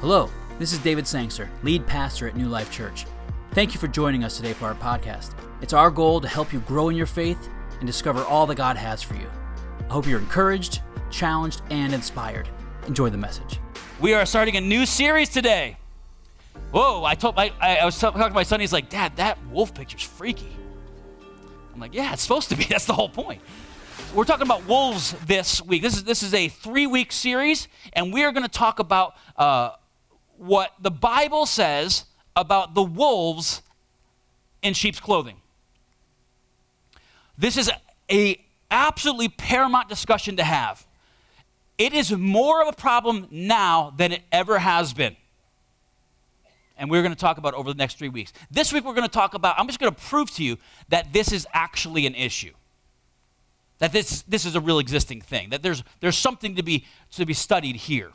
Hello, this is David Sangster, lead pastor at New Life Church. Thank you for joining us today for our podcast. It's our goal to help you grow in your faith and discover all that God has for you. I hope you're encouraged, challenged, and inspired. Enjoy the message. We are starting a new series today. Whoa, I told my I, I was talking to my son, he's like, Dad, that wolf picture's freaky. I'm like, yeah, it's supposed to be. That's the whole point. We're talking about wolves this week. This is this is a three-week series, and we are going to talk about uh, what the Bible says about the wolves in sheep's clothing. This is a absolutely paramount discussion to have. It is more of a problem now than it ever has been. And we're going to talk about over the next three weeks. This week, we're going to talk about, I'm just going to prove to you that this is actually an issue. That this, this is a real existing thing, that there's, there's something to be, to be studied here.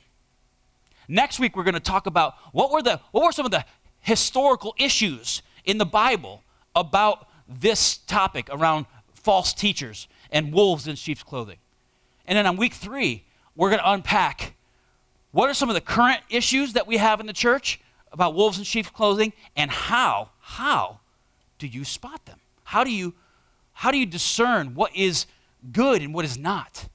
Next week, we're going to talk about what were, the, what were some of the historical issues in the Bible about this topic around false teachers and wolves in sheep's clothing. And then on week three, we're going to unpack what are some of the current issues that we have in the church about wolves in sheep's clothing and how, how do you spot them? How do you, how do you discern what is good and what is not?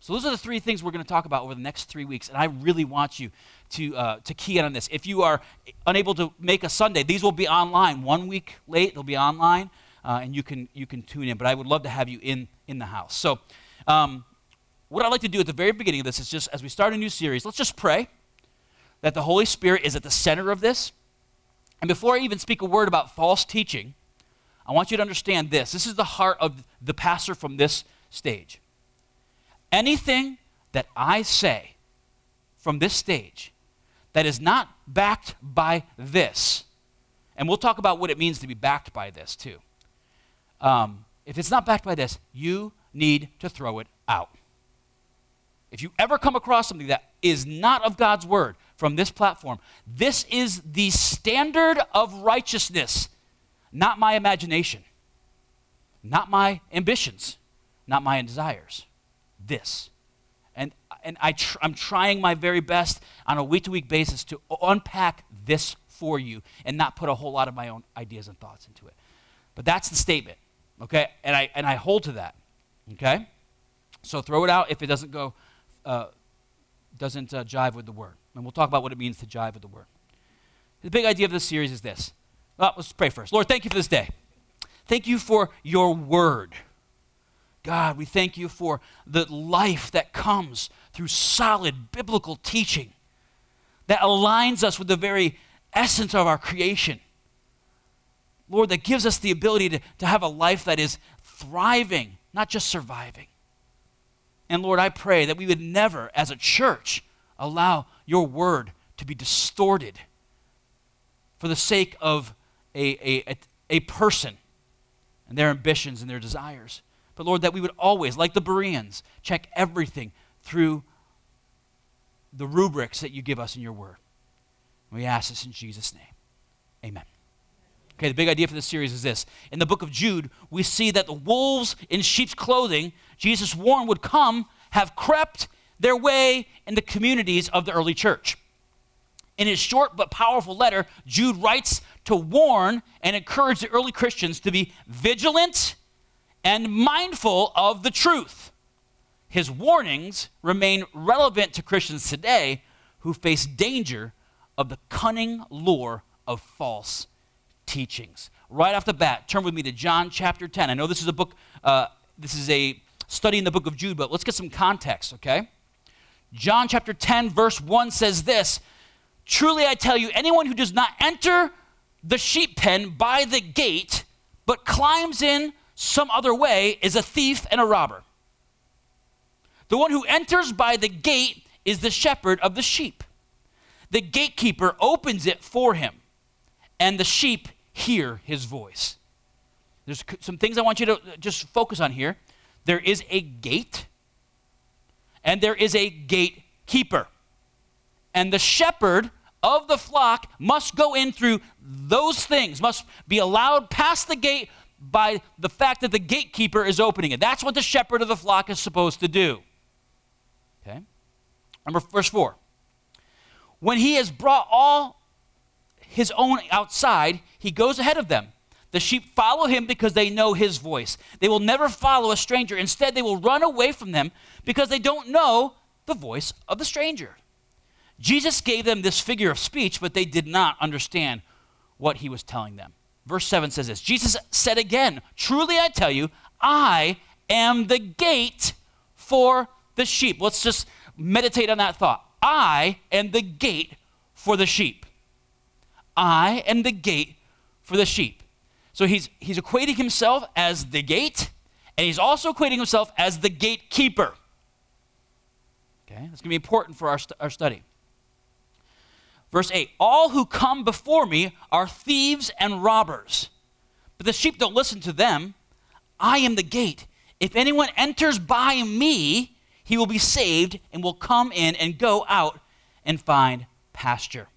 So those are the three things we're going to talk about over the next three weeks, and I really want you to uh, to key in on this. If you are unable to make a Sunday, these will be online. One week late, they'll be online, uh, and you can you can tune in. But I would love to have you in in the house. So, um, what I'd like to do at the very beginning of this is just as we start a new series, let's just pray that the Holy Spirit is at the center of this. And before I even speak a word about false teaching, I want you to understand this. This is the heart of the pastor from this stage. Anything that I say from this stage that is not backed by this, and we'll talk about what it means to be backed by this too. Um, if it's not backed by this, you need to throw it out. If you ever come across something that is not of God's word from this platform, this is the standard of righteousness, not my imagination, not my ambitions, not my desires this. And, I tr- I'm trying my very best on a week to week basis to unpack this for you and not put a whole lot of my own ideas and thoughts into it. But that's the statement, okay? And I, and I hold to that, okay? So throw it out if it doesn't go, uh, doesn't uh, jive with the word. And we'll talk about what it means to jive with the word. The big idea of this series is this. Well, let's pray first. Lord, thank you for this day. Thank you for your word. God, we thank you for the life that comes through solid biblical teaching that aligns us with the very essence of our creation. Lord, that gives us the ability to, to have a life that is thriving, not just surviving. And Lord, I pray that we would never, as a church, allow your word to be distorted for the sake of a, a, a, person and their ambitions and their desires. But Lord, that we would always, like the Bereans, check everything through the rubrics that you give us in your word. We ask this in Jesus' name. Amen. Okay, the big idea for this series is this. In the book of Jude, we see that the wolves in sheep's clothing Jesus warned would come have crept their way in the communities of the early church. In his short but powerful letter, Jude writes to warn and encourage the early Christians to be vigilant and mindful of the truth. His warnings remain relevant to Christians today who face danger of the cunning lure of false teachings. Right off the bat, turn with me to John chapter 10. I know this is a book, uh, this is a study in the book of Jude, but let's get some context, okay? John chapter 10, verse 1 says this Truly I tell you, anyone who does not enter the sheep pen by the gate, but climbs in some other way is a thief and a robber. The one who enters by the gate is the shepherd of the sheep. The gatekeeper opens it for him, and the sheep hear his voice. There's some things I want you to uh, just focus on here. There is a gate, and there is a gatekeeper. And the shepherd of the flock must go in through those things, must be allowed past the gate by the fact that the gatekeeper is opening it. That's what the shepherd of the flock is supposed to do. Number verse 4. When he has brought all his own outside, he goes ahead of them. The sheep follow him because they know his voice. They will never follow a stranger. Instead, they will run away from them because they don't know the voice of the stranger. Jesus gave them this figure of speech, but they did not understand what he was telling them. Verse 7 says this Jesus said again, Truly I tell you, I am the gate for the sheep. Let's just meditate on that thought. I am the gate for the sheep. I am the gate for the sheep. So he's, he's equating himself as the gate, and he's also equating himself as the gatekeeper. Okay, that's going to be important for our, st- our study. Verse 8 All who come before me are thieves and robbers, but the sheep don't listen to them. I am the gate. If anyone enters by me, he will be saved and will come in and go out and find pasture.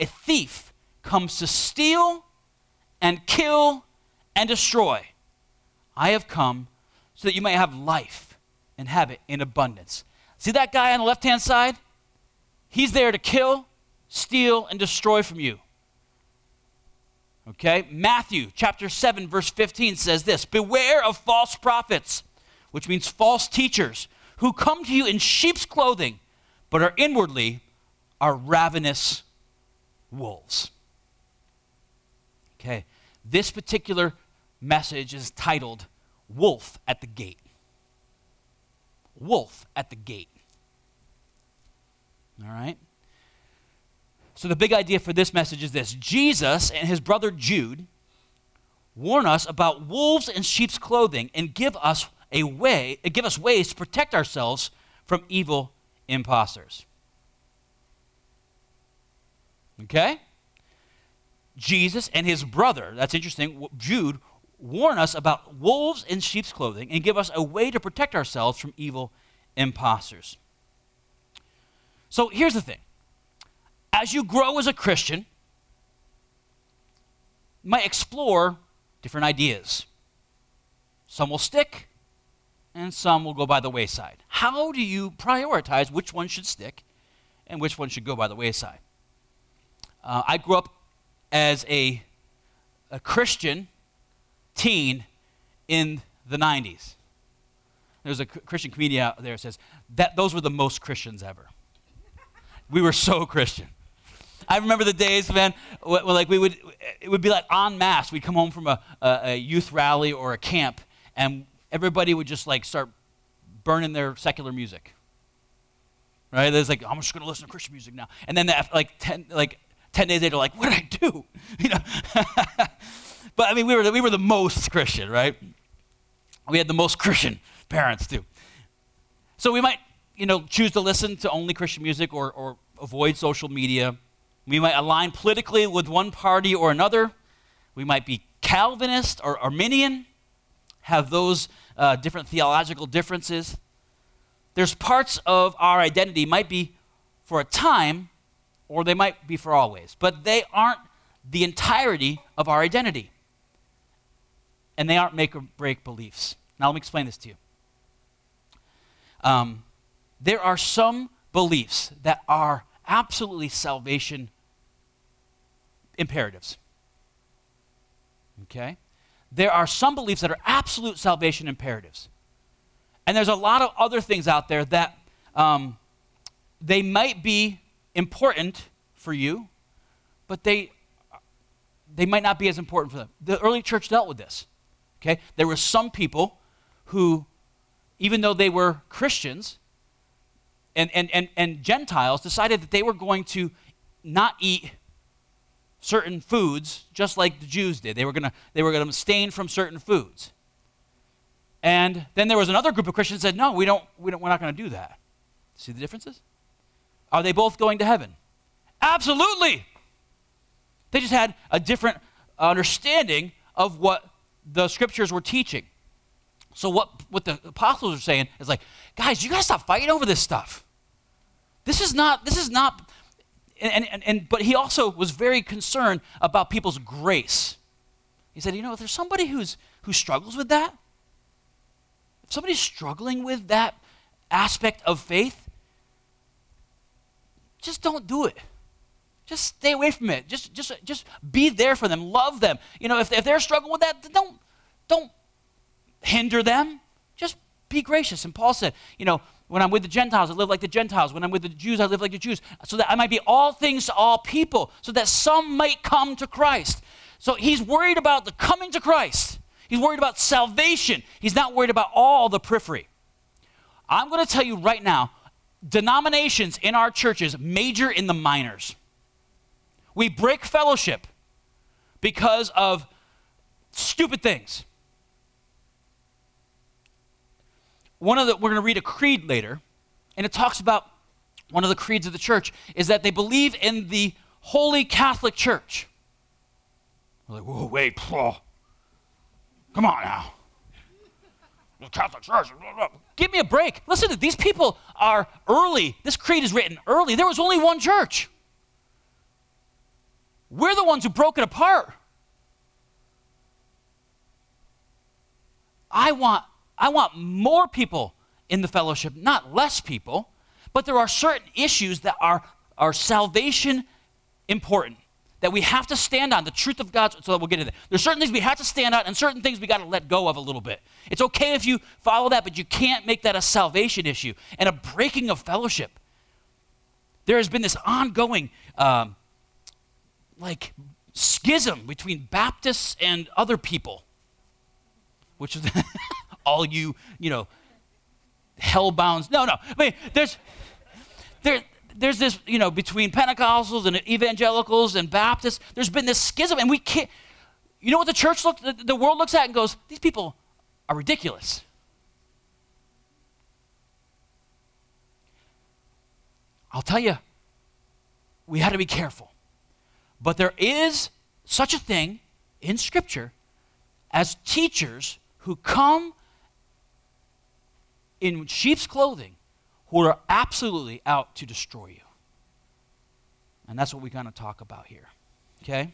A thief comes to steal and kill and destroy. I have come so that you may have life and have it in abundance. See that guy on the left hand side? He's there to kill, steal, and destroy from you. Okay? Matthew chapter 7, verse 15 says this Beware of false prophets, which means false teachers, who come to you in sheep's clothing, but are inwardly are ravenous wolves. Okay, this particular message is titled Wolf at the Gate. Wolf at the Gate. All right? So, the big idea for this message is this Jesus and his brother Jude warn us about wolves in sheep's clothing and give us a way, give us ways to protect ourselves from evil imposters. Okay? Jesus and his brother, that's interesting, Jude, warn us about wolves in sheep's clothing and give us a way to protect ourselves from evil imposters. So here's the thing as you grow as a Christian, you might explore different ideas. Some will stick, and some will go by the wayside. How do you prioritize which one should stick and which one should go by the wayside? Uh, I grew up as a, a Christian teen in the 90s. There's a Christian comedian out there says that those were the most Christians ever. We were so Christian. I remember the days, man, when, like we would, it would be like en masse. We'd come home from a, a, a youth rally or a camp, and everybody would just like start burning their secular music. Right? There's like, I'm just going to listen to Christian music now. And then like 10, like 10 days later, like, what did I do? You know? but I mean, we were, the, we were the most Christian, right? We had the most Christian parents, too. So we might, you know, choose to listen to only Christian music or, or avoid social media. We might align politically with one party or another. We might be Calvinist or Arminian, have those uh, different theological differences. There's parts of our identity might be for a time or they might be for always, but they aren't the entirety of our identity. And they aren't make or break beliefs. Now, let me explain this to you. Um, there are some beliefs that are absolutely salvation imperatives. Okay? There are some beliefs that are absolute salvation imperatives. And there's a lot of other things out there that um, they might be important for you, but they, they might not be as important for them. The early church dealt with this. Okay? There were some people who, even though they were Christians and, and, and, and Gentiles, decided that they were going to not eat certain foods just like the Jews did. They were going to abstain from certain foods. And then there was another group of Christians that said, "No, we don't, we don't we're not going to do that." See the differences? Are they both going to heaven? Absolutely. They just had a different understanding of what the scriptures were teaching. So what, what the apostles are saying is like, guys, you gotta stop fighting over this stuff. This is not, this is not, and, and, and but he also was very concerned about people's grace. He said, you know, if there's somebody who's who struggles with that, if somebody's struggling with that aspect of faith, just don't do it. Just stay away from it. Just, just, just be there for them. Love them. You know, if, if they're struggling with that, don't, don't hinder them. Just be gracious. And Paul said, you know, when I'm with the Gentiles, I live like the Gentiles. When I'm with the Jews, I live like the Jews, so that I might be all things to all people, so that some might come to Christ. So he's worried about the coming to Christ. He's worried about salvation. He's not worried about all the periphery. I'm going to tell you right now denominations in our churches major in the minors. We break fellowship because of stupid things. One of the, we're going to read a creed later, and it talks about one of the creeds of the church is that they believe in the Holy Catholic Church. We're like, whoa, wait, Paul. Come on now. The Catholic Church. Give me a break. Listen, these people are early. This creed is written early. There was only one church. We're the ones who broke it apart. I want I want more people in the fellowship, not less people. But there are certain issues that are, are salvation important that we have to stand on the truth of God. So that we'll get into that. There's certain things we have to stand on, and certain things we got to let go of a little bit. It's okay if you follow that, but you can't make that a salvation issue and a breaking of fellowship. There has been this ongoing, um, like, schism between Baptists and other people, which is all you, you know, hellbounds. No, no. I mean, there's, there, there's this, you know, between Pentecostals and evangelicals and Baptists, there's been this schism, and we can't, you know what the church looks, the, the world looks at and goes, these people are ridiculous. I'll tell you, we had to be careful. But there is such a thing in Scripture as teachers who come in sheep's clothing who are absolutely out to destroy you. And that's what we're going to talk about here. Okay?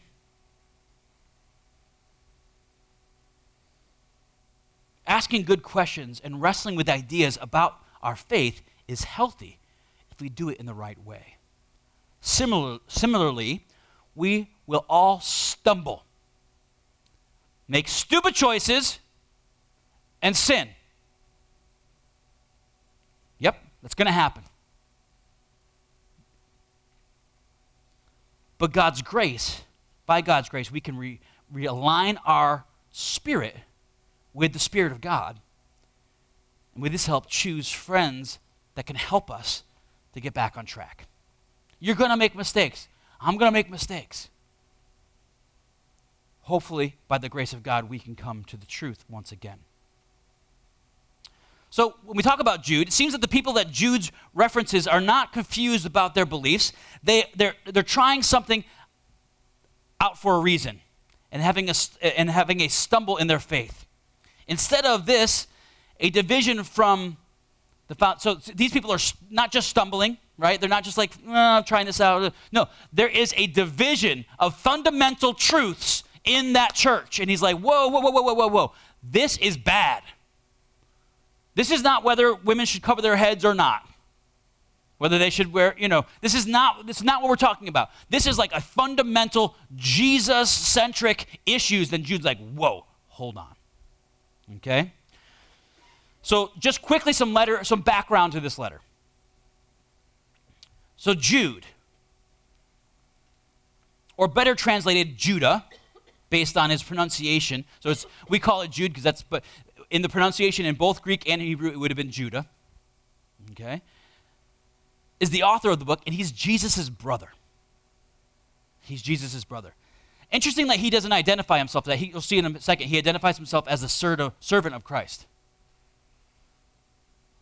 Asking good questions and wrestling with ideas about our faith is healthy if we do it in the right way. Similar, similarly, we will all stumble, make stupid choices, and sin. That's going to happen. But God's grace, by God's grace, we can re- realign our spirit with the Spirit of God. And with this help, choose friends that can help us to get back on track. You're going to make mistakes. I'm going to make mistakes. Hopefully, by the grace of God, we can come to the truth once again. So when we talk about Jude, it seems that the people that Jude's references are not confused about their beliefs. They, they're, they're trying something out for a reason and having a, and having a stumble in their faith. Instead of this, a division from the so these people are not just stumbling, right? They're not just like, oh, I'm trying this out. No, there is a division of fundamental truths in that church. And he's like, whoa, whoa, whoa, whoa, whoa, whoa, whoa. This is bad. This is not whether women should cover their heads or not. Whether they should wear, you know, this is not this is not what we're talking about. This is like a fundamental Jesus-centric issues. Then Jude's like, whoa, hold on. Okay? So just quickly some letter, some background to this letter. So Jude, or better translated Judah, based on his pronunciation. So it's we call it Jude because that's but in the pronunciation in both Greek and Hebrew, it would have been Judah. Okay? Is the author of the book, and he's Jesus' brother. He's Jesus' brother. Interesting that he doesn't identify himself. That he, you'll see in a second. He identifies himself as the servant of Christ.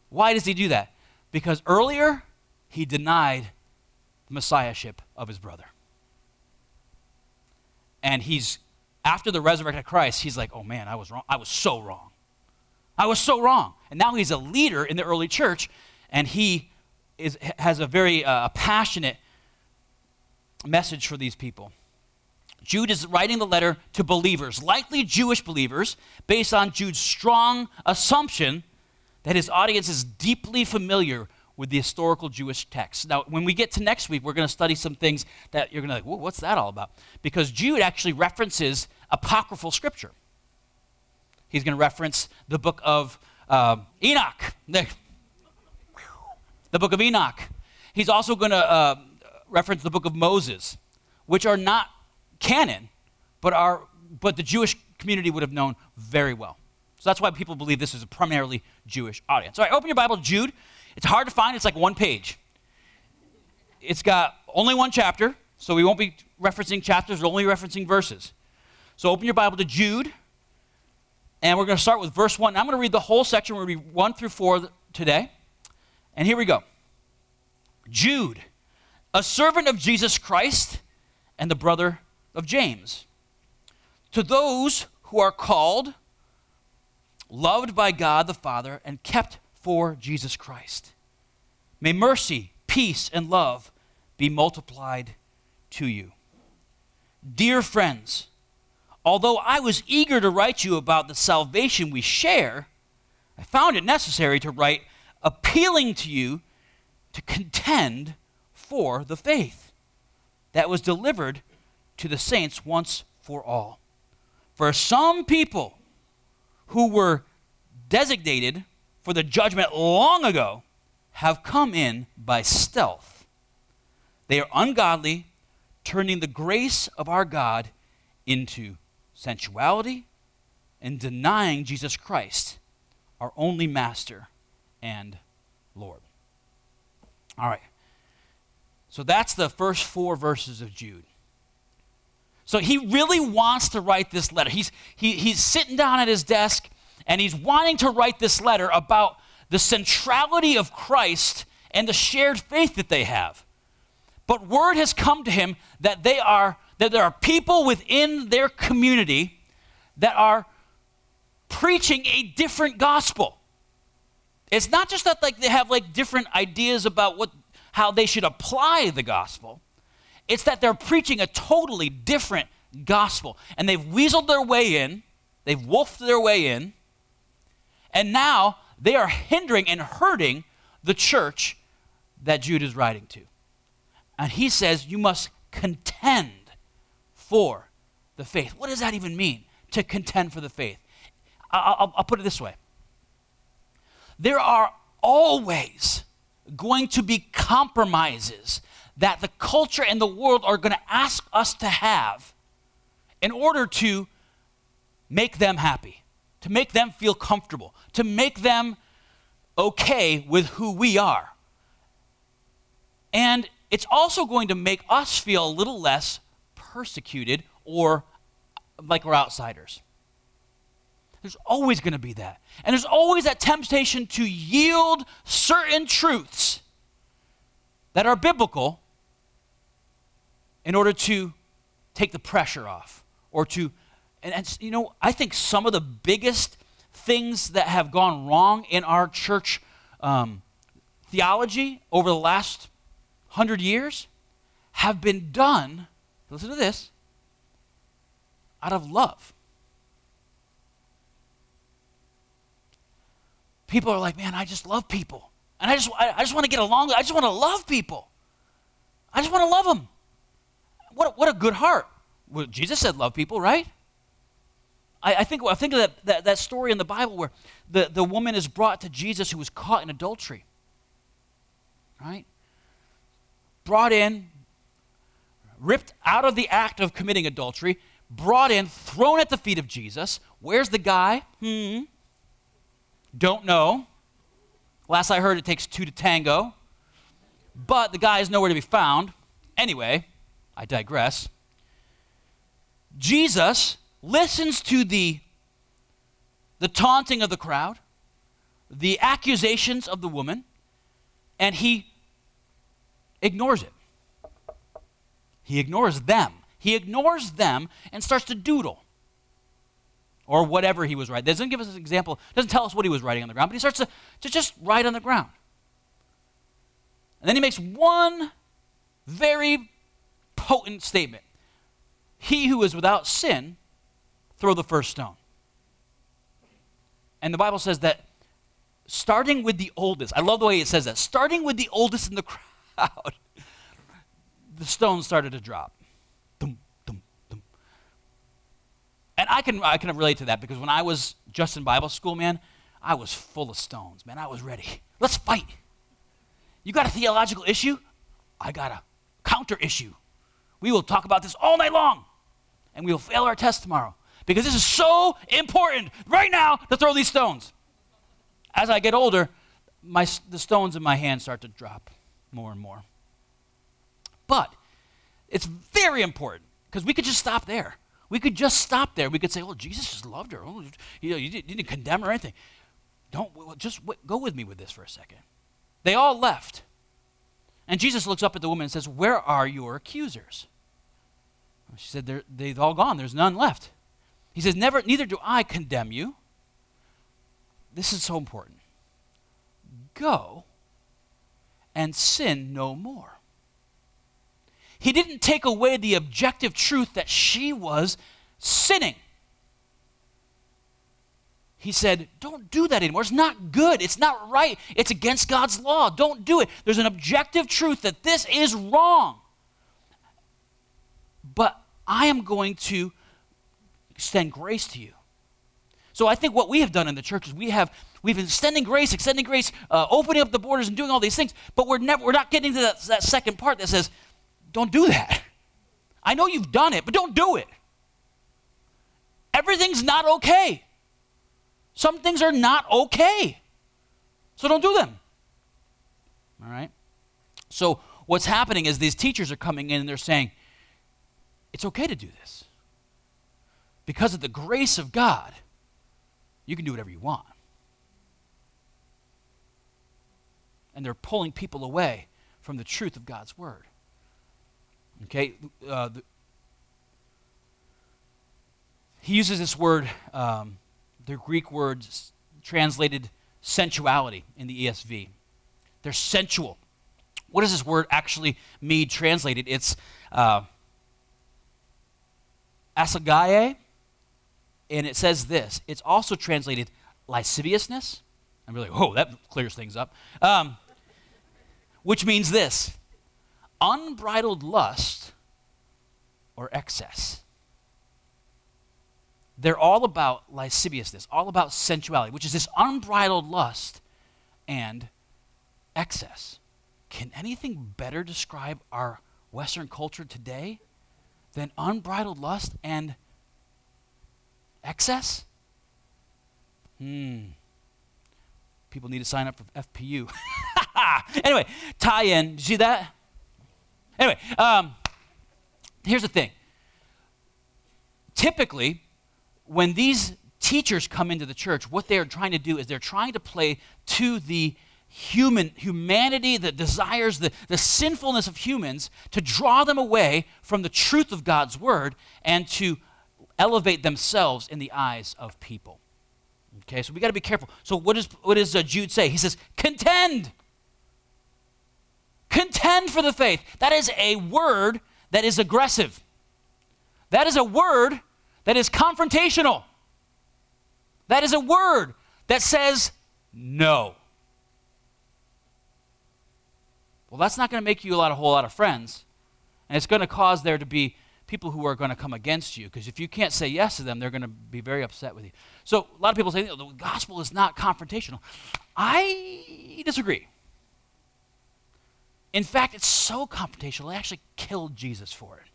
Why does he do that? Because earlier he denied the messiahship of his brother. And he's after the resurrected Christ, he's like, "Oh man, I was wrong. I was so wrong." I was so wrong. And now he's a leader in the early church, and he is, has a very uh, passionate message for these people. Jude is writing the letter to believers, likely Jewish believers, based on Jude's strong assumption that his audience is deeply familiar with the historical Jewish text. Now, when we get to next week, we're going to study some things that you're going to like, what's that all about? Because Jude actually references apocryphal scripture. He's going to reference the book of uh, Enoch, the, book of Enoch. He's also going to uh, reference the book of Moses, which are not canon, but are but the Jewish community would have known very well. So that's why people believe this is a primarily Jewish audience. All right, open your Bible, to Jude. It's hard to find, it's like one page. It's got only one chapter, so we won't be referencing chapters, we're only referencing verses. So open your Bible to Jude, and we're going to start with verse 1. I'm going to read the whole section. We're going to read 1 through 4 today. And here we go Jude, a servant of Jesus Christ and the brother of James. To those who are called, loved by God the Father, and kept for Jesus Christ. May mercy, peace, and love be multiplied to you. Dear friends, although I was eager to write you about the salvation we share, I found it necessary to write appealing to you to contend for the faith that was delivered to the saints once for all. For some people who were designated for the judgment long ago have come in by stealth. They are ungodly, turning the grace of our God into sensuality and denying Jesus Christ, our only master and Lord. All right. So that's the first four verses of Jude. So he really wants to write this letter. He's, he, he's sitting down at his desk and he's wanting to write this letter about the centrality of Christ and the shared faith that they have. But word has come to him that they are that there are people within their community that are preaching a different gospel. It's not just that like they have like different ideas about what how they should apply the gospel. It's that they're preaching a totally different gospel. And they've weaseled their way in, they've wolfed their way in, and now they are hindering and hurting the church that Jude is writing to. And he says, You must contend for the faith. What does that even mean, to contend for the faith? I'll, I'll put it this way there are always going to be compromises that the culture and the world are going to ask us to have in order to make them happy, to make them feel comfortable, to make them okay with who we are. And it's also going to make us feel a little less persecuted or like we're outsiders. There's always going to be that. And there's always that temptation to yield certain truths that are biblical in order to take the pressure off or to and, and, you know i think some of the biggest things that have gone wrong in our church um, theology over the last hundred years have been done listen to this out of love people are like man i just love people and i just i, I just want to get along i just want to love people i just want to love them what, what a good heart. Well, Jesus said, love people, right? I, I think, I think of that, that, that story in the Bible where the, the woman is brought to Jesus who was caught in adultery. Right? Brought in, ripped out of the act of committing adultery, brought in, thrown at the feet of Jesus. Where's the guy? Hmm. Don't know. Last I heard, it takes two to tango. But the guy is nowhere to be found. Anyway, I digress. Jesus listens to the, the taunting of the crowd, the accusations of the woman, and he ignores it. He ignores them. He ignores them and starts to doodle. Or whatever he was writing. Doesn't give us an example, doesn't tell us what he was writing on the ground, but he starts to, to just write on the ground. And then he makes one very potent statement He who is without sin, throw the first stone. And the Bible says that starting with the oldest. I love the way it says that. Starting with the oldest in the crowd, the stones started to drop. Dum, dum, dum. And I can, I can relate to that because when I was just in Bible school, man, I was full of stones, man. I was ready. Let's fight. You got a theological issue? I got a counter issue. We will talk about this all night long, and we will fail our test tomorrow because this is so important right now to throw these stones. As I get older, my, the stones in my hand start to drop more and more. But it's very important because we could just stop there. We could just stop there. We could say, "Well, Jesus just loved her. Oh, you know, you didn't, you didn't condemn her or anything." Don't just go with me with this for a second. They all left, and Jesus looks up at the woman and says, "Where are your accusers?" She said, "They've all gone. There's none left." He says, "Never. Neither do I condemn you." This is so important. Go and sin no more. He didn't take away the objective truth that she was sinning. He said, Don't do that anymore. It's not good. It's not right. It's against God's law. Don't do it. There's an objective truth that this is wrong. But I am going to extend grace to you. So I think what we have done in the church is we have we've been extending grace, extending grace, uh, opening up the borders, and doing all these things. But we're never we're not getting to that, that second part that says, don't do that. I know you've done it, but don't do it. Everything's not okay. Some things are not okay. So don't do them. All right? So what's happening is these teachers are coming in and they're saying, it's okay to do this. Because of the grace of God, you can do whatever you want. And they're pulling people away from the truth of God's word. Okay? Uh, the, he uses this word, um, the Greek word translated sensuality in the ESV. They're sensual. What does this word actually mean translated? It's uh, aselgeia, and it says this. It's also translated lasciviousness. I'm really, oh, that clears things up. Um, which means this unbridled lust or excess. They're all about lasciviousness, all about sensuality, which is this unbridled lust and excess. Can anything better describe our Western culture today than unbridled lust and excess? Hmm. People need to sign up for FPU. anyway, tie in. You See that? Anyway, um, here's the thing. Typically, when these teachers come into the church, what they're trying to do is they're trying to play to the human humanity, the desires, the, the sinfulness of humans, to draw them away from the truth of God's word and to elevate themselves in the eyes of people. Okay, so we got to be careful. So what, is, what does uh, Jude say? He says, contend. Contend for the faith. That is a word that is aggressive. That is a word that is confrontational. That is a word that says no. Well, that's not going to make you a lot a whole lot of friends. And it's going to cause there to be people who are going to come against you because if you can't say yes to them, they're going to be very upset with you. So a lot of people say the gospel is not confrontational. I disagree. In fact, it's so confrontational, they actually killed Jesus for it.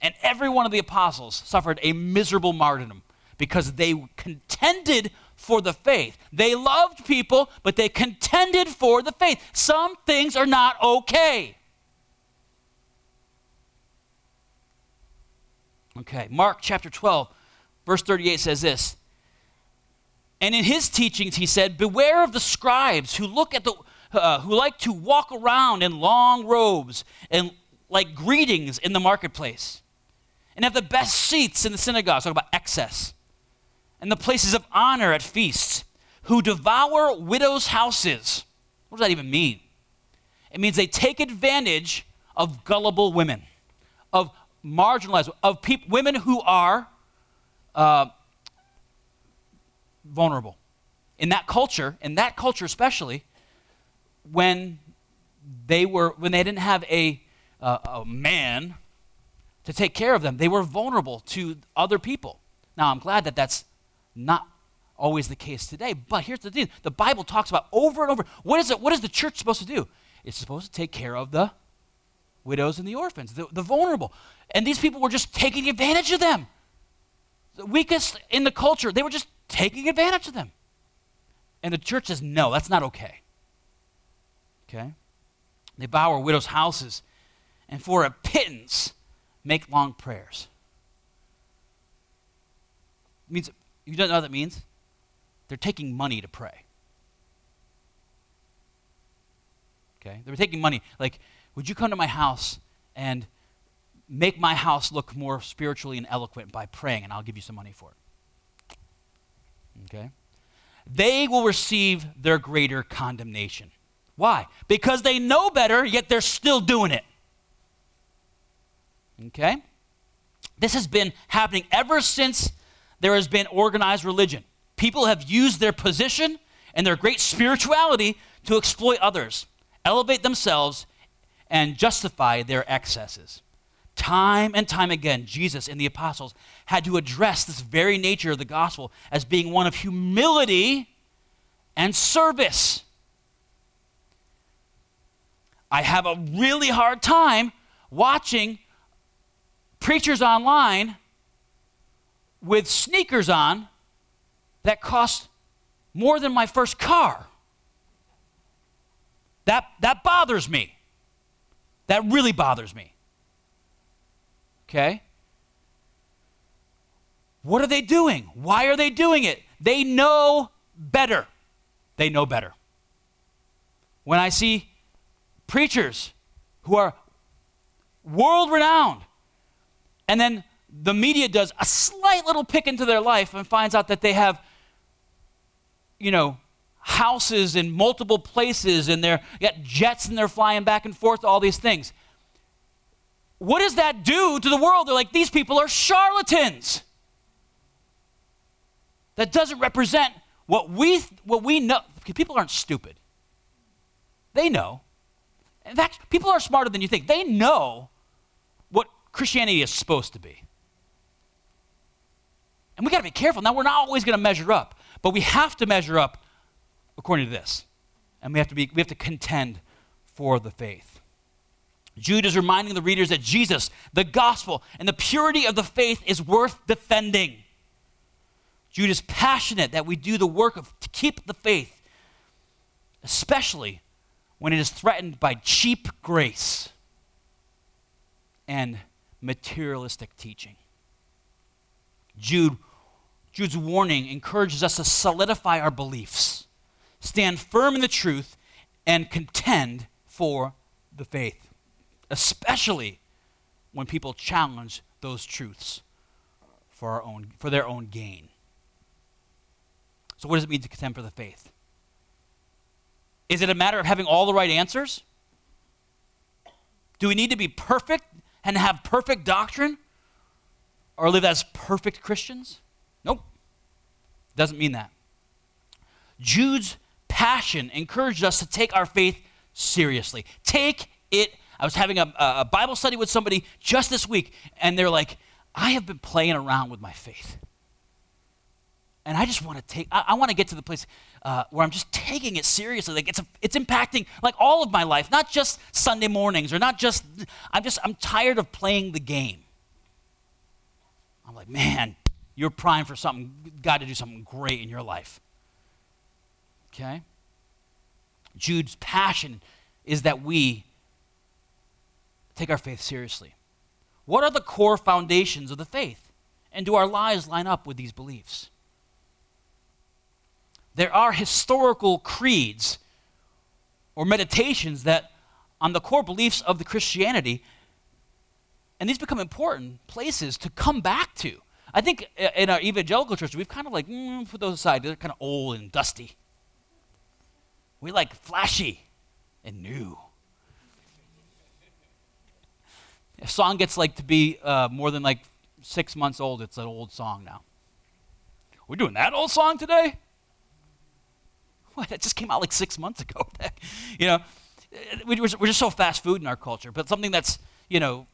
And every one of the apostles suffered a miserable martyrdom because they contended for the faith. They loved people, but they contended for the faith. Some things are not okay. Okay, Mark chapter 12, verse 38 says this. And in his teachings, he said, Beware of the scribes who look at the uh, who like to walk around in long robes and like greetings in the marketplace, and have the best seats in the synagogues. Talk about excess. And the places of honor at feasts, who devour widows' houses. What does that even mean? It means they take advantage of gullible women, of marginalized, of people, women who are uh, vulnerable in that culture, in that culture especially, when they were when they didn't have a uh, a man to take care of them, they were vulnerable to other people. Now, I'm glad that that's not always the case today. But here's the thing: the Bible talks about over and over. What is it? What is the church supposed to do? It's supposed to take care of the widows and the orphans, the, the vulnerable. And these people were just taking advantage of them. The weakest in the culture, they were just taking advantage of them. And the church says, no, that's not okay. Okay? They bow our widows' houses and for a pittance make long prayers. It means you don't know what that means? They're taking money to pray. Okay? They were taking money. Like, would you come to my house and make my house look more spiritually and eloquent by praying, and I'll give you some money for it? Okay? They will receive their greater condemnation. Why? Because they know better, yet they're still doing it. Okay? This has been happening ever since there has been organized religion. People have used their position and their great spirituality to exploit others, elevate themselves, and justify their excesses. Time and time again, Jesus and the apostles had to address this very nature of the gospel as being one of humility and service. I have a really hard time watching preachers online with sneakers on that cost more than my first car. That, that bothers me. That really bothers me. Okay? What are they doing? Why are they doing it? They know better. They know better. When I see preachers who are world renowned, and then the media does a slight little pick into their life and finds out that they have, you know, houses in multiple places and they're got jets and they're flying back and forth, all these things. What does that do to the world? They're like, these people are charlatans. That doesn't represent what we what we know. People aren't stupid. They know. In fact, people are smarter than you think. They know what Christianity is supposed to be. And we got to be careful. Now, we're not always going to measure up, but we have to measure up according to this. And we have to, be, we have to contend for the faith. Jude is reminding the readers that Jesus, the gospel, and the purity of the faith is worth defending. Jude is passionate that we do the work of to keep the faith, especially when it is threatened by cheap grace and materialistic teaching. Jude Jude's warning encourages us to solidify our beliefs, stand firm in the truth, and contend for the faith, especially when people challenge those truths for, our own, for their own gain. So, what does it mean to contend for the faith? Is it a matter of having all the right answers? Do we need to be perfect and have perfect doctrine or live as perfect Christians? Nope. Doesn't mean that. Jude's passion encouraged us to take our faith seriously. Take it. I was having a, a Bible study with somebody just this week, and they're like, I have been playing around with my faith. And I just want to take, I, I want to get to the place uh, where I'm just taking it seriously. Like it's, a, it's impacting like all of my life, not just Sunday mornings or not just, I'm just, I'm tired of playing the game. I'm like, man, you're primed for something, God to do something great in your life. Okay? Jude's passion is that we take our faith seriously. What are the core foundations of the faith? And do our lives line up with these beliefs? There are historical creeds or meditations that on the core beliefs of the Christianity, and these become important places to come back to. I think in our evangelical church, we've kind of like mm, put those aside. They're kind of old and dusty. We like flashy and new. A song gets like to be uh, more than like six months old, it's an old song now. We're doing that old song today? What? That just came out like six months ago. you know, we're just so fast food in our culture. But something that's, you know,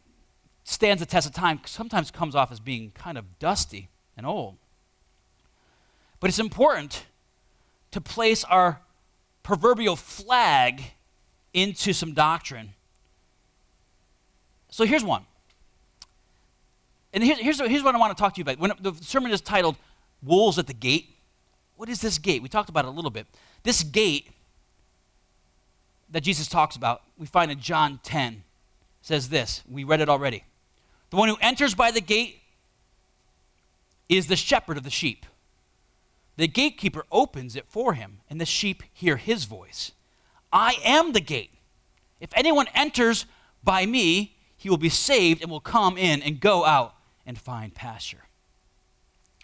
stands the test of time sometimes comes off as being kind of dusty and old. But it's important to place our proverbial flag into some doctrine. So here's one. And here's, here's, here's what I want to talk to you about. When the sermon is titled Wolves at the Gate, what is this gate? We talked about it a little bit. This gate that Jesus talks about, we find in John 10, says this. We read it already. The one who enters by the gate is the shepherd of the sheep. The gatekeeper opens it for him, and the sheep hear his voice. I am the gate. If anyone enters by me, he will be saved and will come in and go out and find pasture.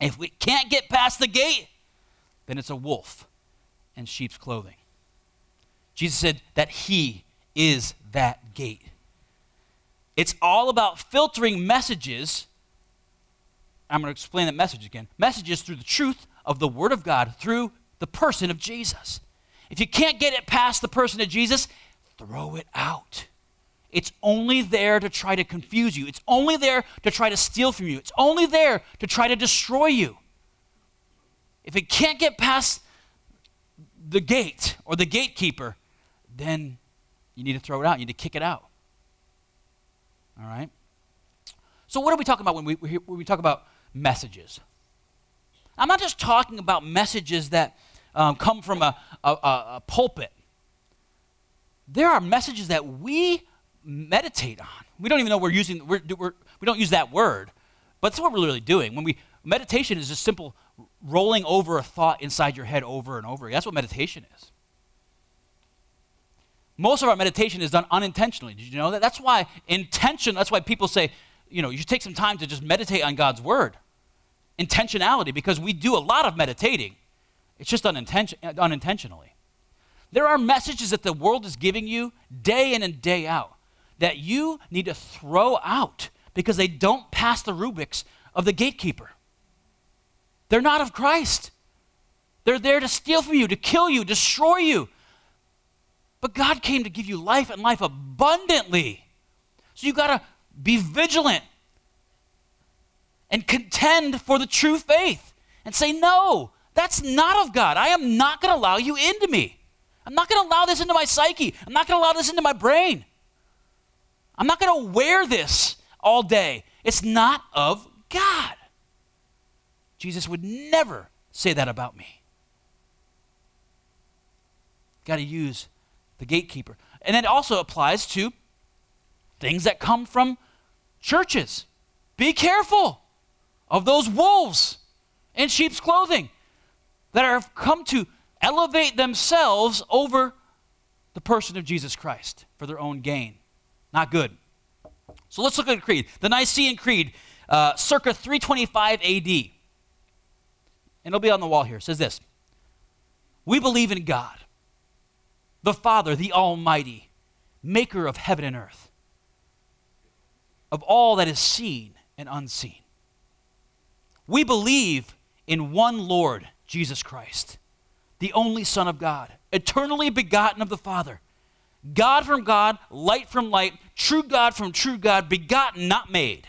If we can't get past the gate, then it's a wolf in sheep's clothing. Jesus said that he is that gate. It's all about filtering messages. I'm going to explain that message again. Messages through the truth of the Word of God through the person of Jesus. If you can't get it past the person of Jesus, throw it out. It's only there to try to confuse you. It's only there to try to steal from you. It's only there to try to destroy you. If it can't get past the gate or the gatekeeper, then you need to throw it out. You need to kick it out. All right? So, what are we talking about when we, when we talk about messages? I'm not just talking about messages that um, come from a, a, a pulpit. There are messages that we meditate on. We don't even know we're using, we're, we're, we don't use that word, but that's what we're really doing. When we, meditation is just simple rolling over a thought inside your head over and over. That's what meditation is. Most of our meditation is done unintentionally. Did you know that? That's why intention, that's why people say, you know, you should take some time to just meditate on God's word. Intentionality, because we do a lot of meditating. It's just unintention, unintentionally. There are messages that the world is giving you day in and day out that you need to throw out because they don't pass the rubrics of the gatekeeper. They're not of Christ. They're there to steal from you, to kill you, destroy you. But God came to give you life and life abundantly. So you got to be vigilant and contend for the true faith and say, No, that's not of God. I am not going to allow you into me. I'm not going to allow this into my psyche. I'm not going to allow this into my brain. I'm not going to wear this all day. It's not of God. Jesus would never say that about me. Got to use the gatekeeper. And it also applies to things that come from churches. Be careful of those wolves in sheep's clothing that have come to elevate themselves over the person of Jesus Christ for their own gain. Not good. So let's look at the creed. The Nicene Creed, uh, circa 325 AD. And it'll be on the wall here. It says this We believe in God the Father, the Almighty, maker of heaven and earth, of all that is seen and unseen. We believe in one Lord, Jesus Christ, the only Son of God, eternally begotten of the Father, God from God, light from light, true God from true God, begotten, not made.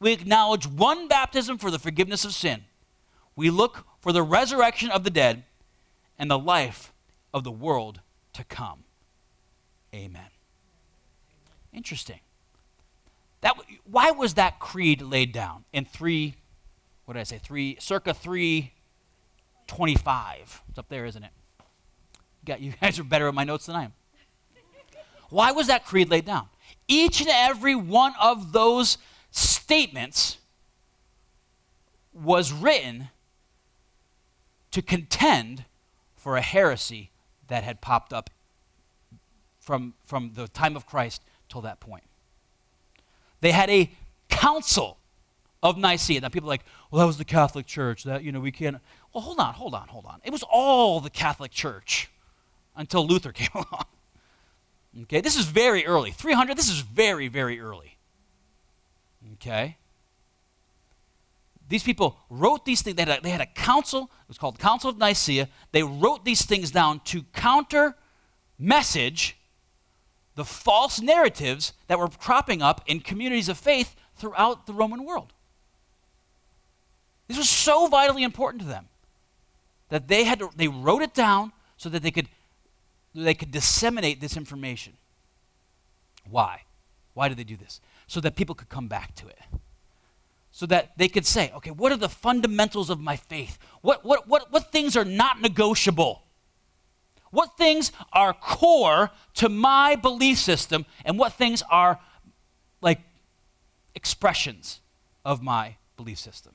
We acknowledge one baptism for the forgiveness of sin we look for the resurrection of the dead and the life of the world to come. Amen. Interesting. That, why was that creed laid down in three, what did I say, three, circa 325? It's up there, isn't it? You, got, you guys are better at my notes than I am. Why was that creed laid down? Each and every one of those statements was written to contend for a heresy that had popped up from, from the time of Christ till that point. They had a council of Nicaea. Now people are like, well, that was the Catholic Church. That, you know, we can't. Well, hold on, hold on, hold on. It was all the Catholic Church until Luther came along. Okay, this is very early. 300, this is very, very early. Okay? These people wrote these things. They had, a, they had a council. It was called the Council of Nicaea. They wrote these things down to counter message the false narratives that were cropping up in communities of faith throughout the Roman world. This was so vitally important to them that they had to, they wrote it down so that they could they could disseminate this information. Why? Why did they do this? So that people could come back to it. So that they could say, okay, what are the fundamentals of my faith? What, what, what, what things are not negotiable? What things are core to my belief system, and what things are like expressions of my belief system?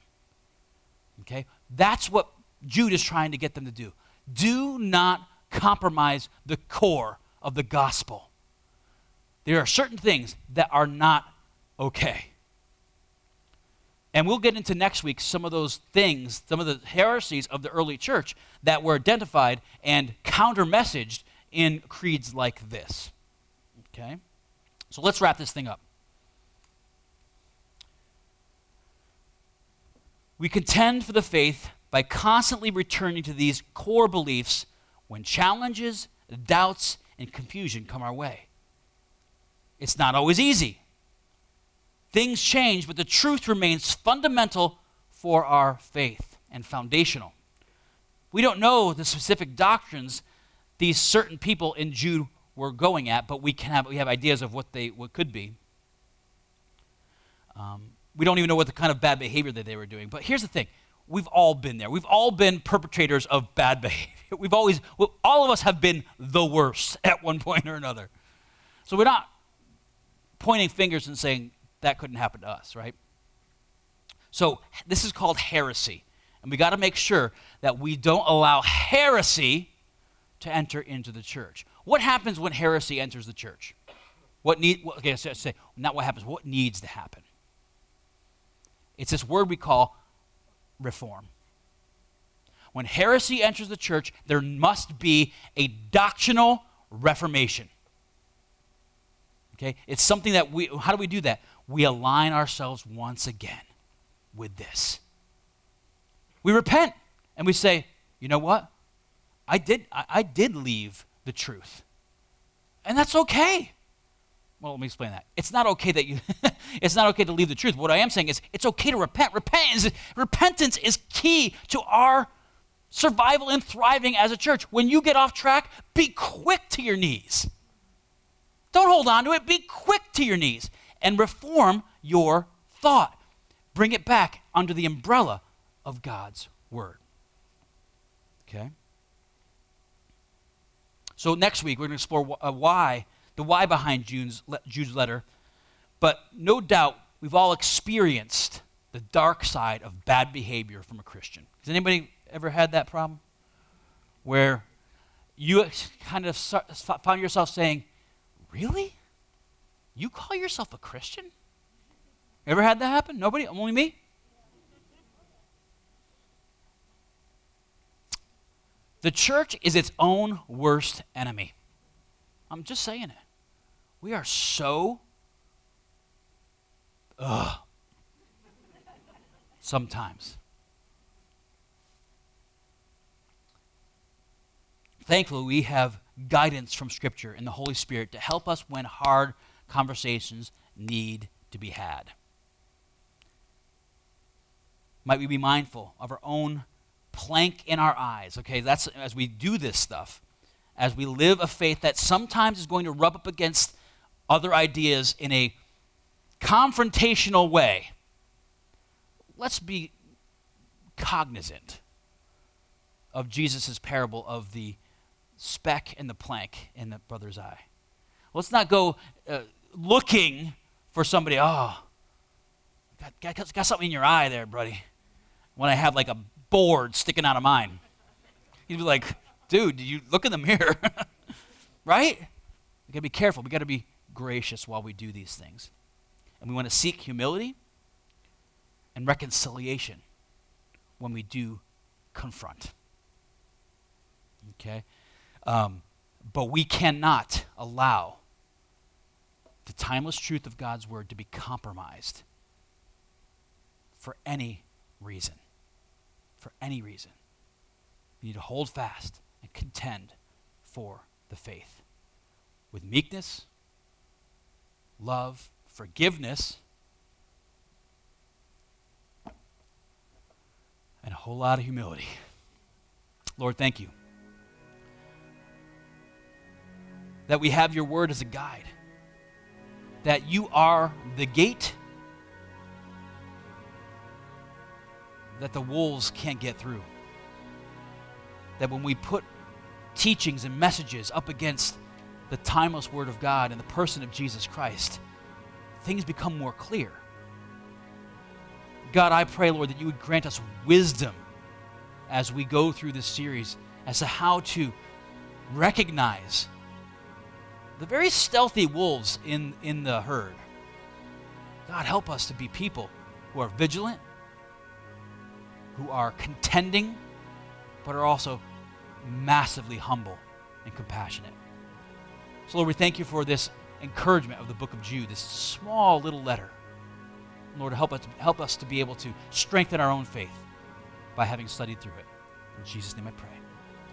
Okay? That's what Jude is trying to get them to do. Do not compromise the core of the gospel. There are certain things that are not okay. And we'll get into next week some of those things, some of the heresies of the early church that were identified and counter messaged in creeds like this. Okay? So let's wrap this thing up. We contend for the faith by constantly returning to these core beliefs when challenges, doubts, and confusion come our way. It's not always easy. Things change, but the truth remains fundamental for our faith and foundational. We don't know the specific doctrines these certain people in Jude were going at, but we can have we have ideas of what they what could be. Um, we don't even know what the kind of bad behavior that they were doing. But here's the thing: we've all been there. We've all been perpetrators of bad behavior. We've always, all of us have been the worst at one point or another. So we're not pointing fingers and saying that couldn't happen to us, right? So this is called heresy. And we got to make sure that we don't allow heresy to enter into the church. What happens when heresy enters the church? What need okay, so say not what happens, what needs to happen? It's this word we call reform. When heresy enters the church, there must be a doctrinal reformation. Okay? It's something that we, how do we do that? We align ourselves once again with this. We repent and we say, you know what? I did, I, I did leave the truth. And that's okay. Well, let me explain that. It's not okay that you it's not okay to leave the truth. What I am saying is it's okay to repent. Repent is, repentance is key to our survival and thriving as a church. When you get off track, be quick to your knees. Don't hold on to it. Be quick to your knees and reform your thought. Bring it back under the umbrella of God's word. Okay? So next week we're going to explore uh, why the why behind Jude's, Jude's letter. But no doubt we've all experienced the dark side of bad behavior from a Christian. Has anybody ever had that problem? Where you kind of found yourself saying, Really? You call yourself a Christian? Ever had that happen? Nobody? Only me? The church is its own worst enemy. I'm just saying it. We are so, ugh, sometimes. Thankfully, we have guidance from Scripture and the Holy Spirit to help us when hard conversations need to be had. Might we be mindful of our own plank in our eyes. Okay, that's as we do this stuff, as we live a faith that sometimes is going to rub up against other ideas in a confrontational way. Let's be cognizant of Jesus' parable of the speck and the plank in the brother's eye. Let's not go uh, looking for somebody, oh, got, got, got something in your eye there, buddy. When I have like a board sticking out of mine. He'd be like, dude, you look in the mirror? right? We gotta be careful. We gotta be gracious while we do these things. And we want to seek humility and reconciliation when we do confront. Okay? Um, but we cannot allow the timeless truth of God's word to be compromised for any reason. For any reason. We need to hold fast and contend for the faith with meekness, love, forgiveness, and a whole lot of humility. Lord, thank you that we have your word as a guide, that you are the gate that the wolves can't get through. That when we put teachings and messages up against the timeless Word of God and the person of Jesus Christ, things become more clear. God, I pray, Lord, that you would grant us wisdom as we go through this series as to how to recognize the very stealthy wolves in, in the herd. God, help us to be people who are vigilant, who are contending, but are also massively humble and compassionate. So, Lord, we thank you for this encouragement of the book of Jude, this small little letter. Lord, help us, help us to be able to strengthen our own faith by having studied through it. In Jesus' name I pray.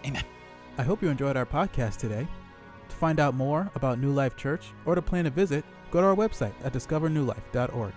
Amen. I hope you enjoyed our podcast today. To find out more about New Life Church or to plan a visit, go to our website at discovernewlife.org.